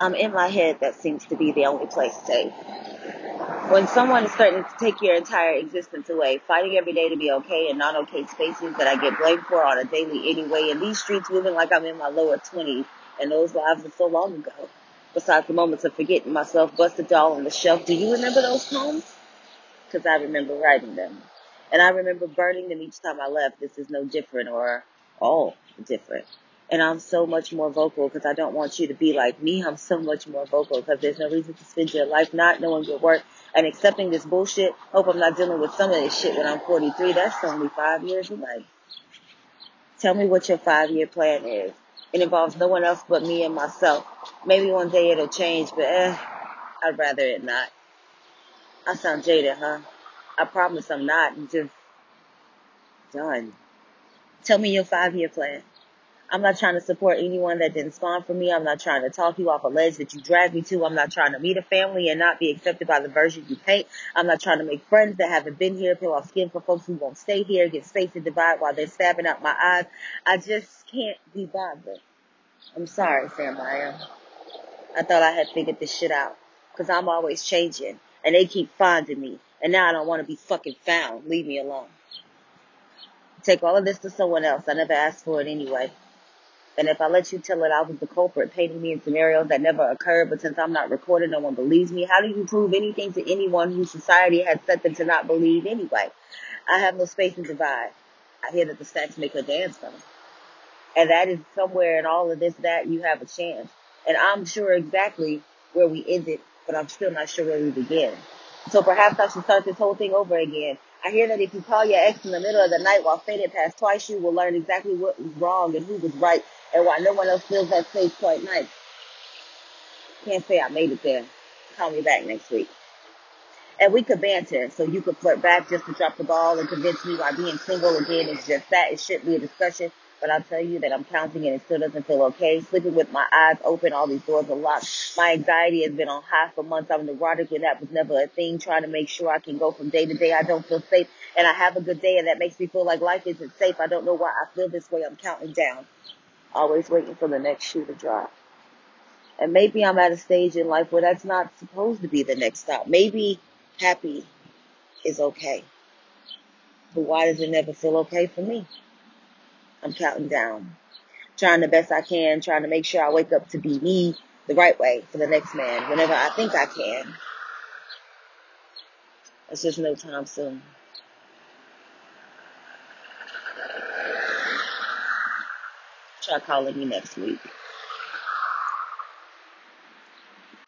I'm in my head, that seems to be the only place safe. When someone is starting to take your entire existence away, fighting every day to be okay in non okay spaces that I get blamed for on a daily anyway, and these streets moving like I'm in my lower 20s, and those lives are so long ago. Besides the moments of forgetting myself, busted doll on the shelf, do you remember those poems? Because I remember writing them. And I remember burning them each time I left. This is no different or all different. And I'm so much more vocal because I don't want you to be like me. I'm so much more vocal because there's no reason to spend your life not knowing your worth and accepting this bullshit. Hope I'm not dealing with some of this shit when I'm 43. That's only five years away. Tell me what your five year plan is. It involves no one else but me and myself. Maybe one day it'll change, but eh, I'd rather it not. I sound jaded, huh? I promise I'm not. I'm just done. Tell me your five year plan. I'm not trying to support anyone that didn't spawn for me. I'm not trying to talk you off a ledge that you dragged me to. I'm not trying to meet a family and not be accepted by the version you paint. I'm not trying to make friends that haven't been here, peel off skin for folks who won't stay here, get space and divide while they're stabbing out my eyes. I just can't be bothered. I'm sorry, Sam I am. I thought I had figured this shit out. Cause I'm always changing. And they keep finding me. And now I don't want to be fucking found. Leave me alone. Take all of this to someone else. I never asked for it anyway. And if I let you tell it I was the culprit, painting me in scenarios that never occurred, but since I'm not recorded, no one believes me, how do you prove anything to anyone whose society has set them to not believe anyway? I have no space and divide. I hear that the stacks make her dance. And that is somewhere in all of this that you have a chance. And I'm sure exactly where we ended, but I'm still not sure where we begin. So perhaps I should start this whole thing over again. I hear that if you call your ex in the middle of the night while faded past twice, you will learn exactly what was wrong and who was right and why no one else feels that safe quite nice. Can't say I made it there. Call me back next week. And we could banter, so you could flirt back just to drop the ball and convince me why being single again is just that. It shouldn't be a discussion, but I'll tell you that I'm counting and it still doesn't feel okay. Sleeping with my eyes open, all these doors are locked. My anxiety has been on high for months. I'm neurotic and that was never a thing. Trying to make sure I can go from day to day. I don't feel safe and I have a good day and that makes me feel like life isn't safe. I don't know why I feel this way. I'm counting down. Always waiting for the next shoe to drop. And maybe I'm at a stage in life where that's not supposed to be the next stop. Maybe happy is okay. But why does it never feel okay for me? I'm counting down, trying the best I can, trying to make sure I wake up to be me the right way for the next man whenever I think I can. It's just no time soon. Try calling me next week.